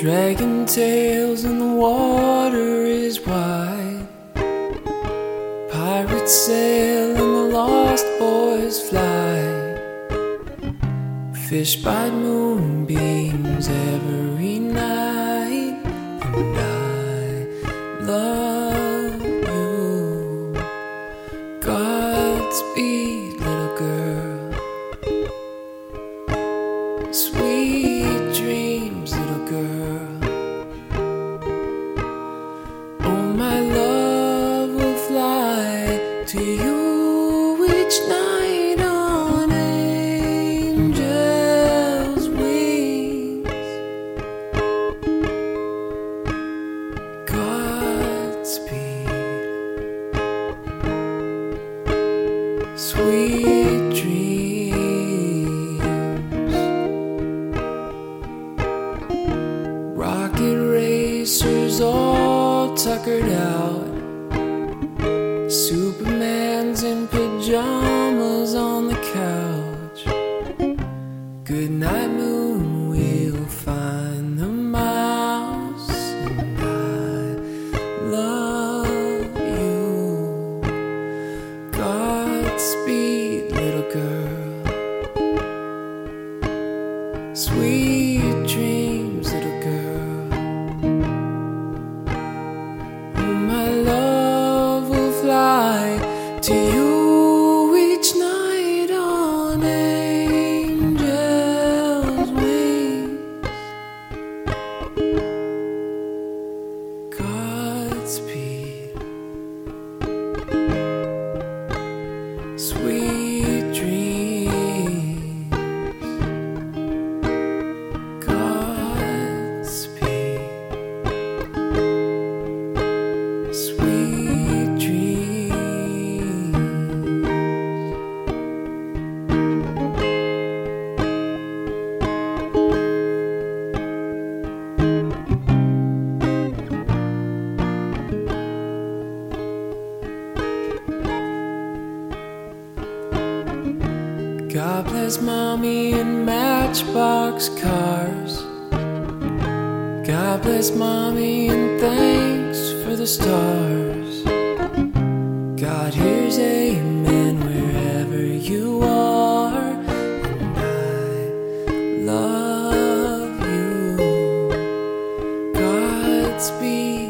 Dragon tails and the water is wide. Pirates sail and the lost boys fly. Fish by moonbeams every night, to you each night on angel's wings. Godspeed, sweet dreams. Rocket racers all tuckered out. Pajamas on the couch. Good night, moon, we'll find the mouse. And I love you. Godspeed, little girl. Sweet dreams, little girl. God bless mommy and matchbox cars. God bless mommy and thanks for the stars. God hears amen wherever you are. And I love you. Godspeed,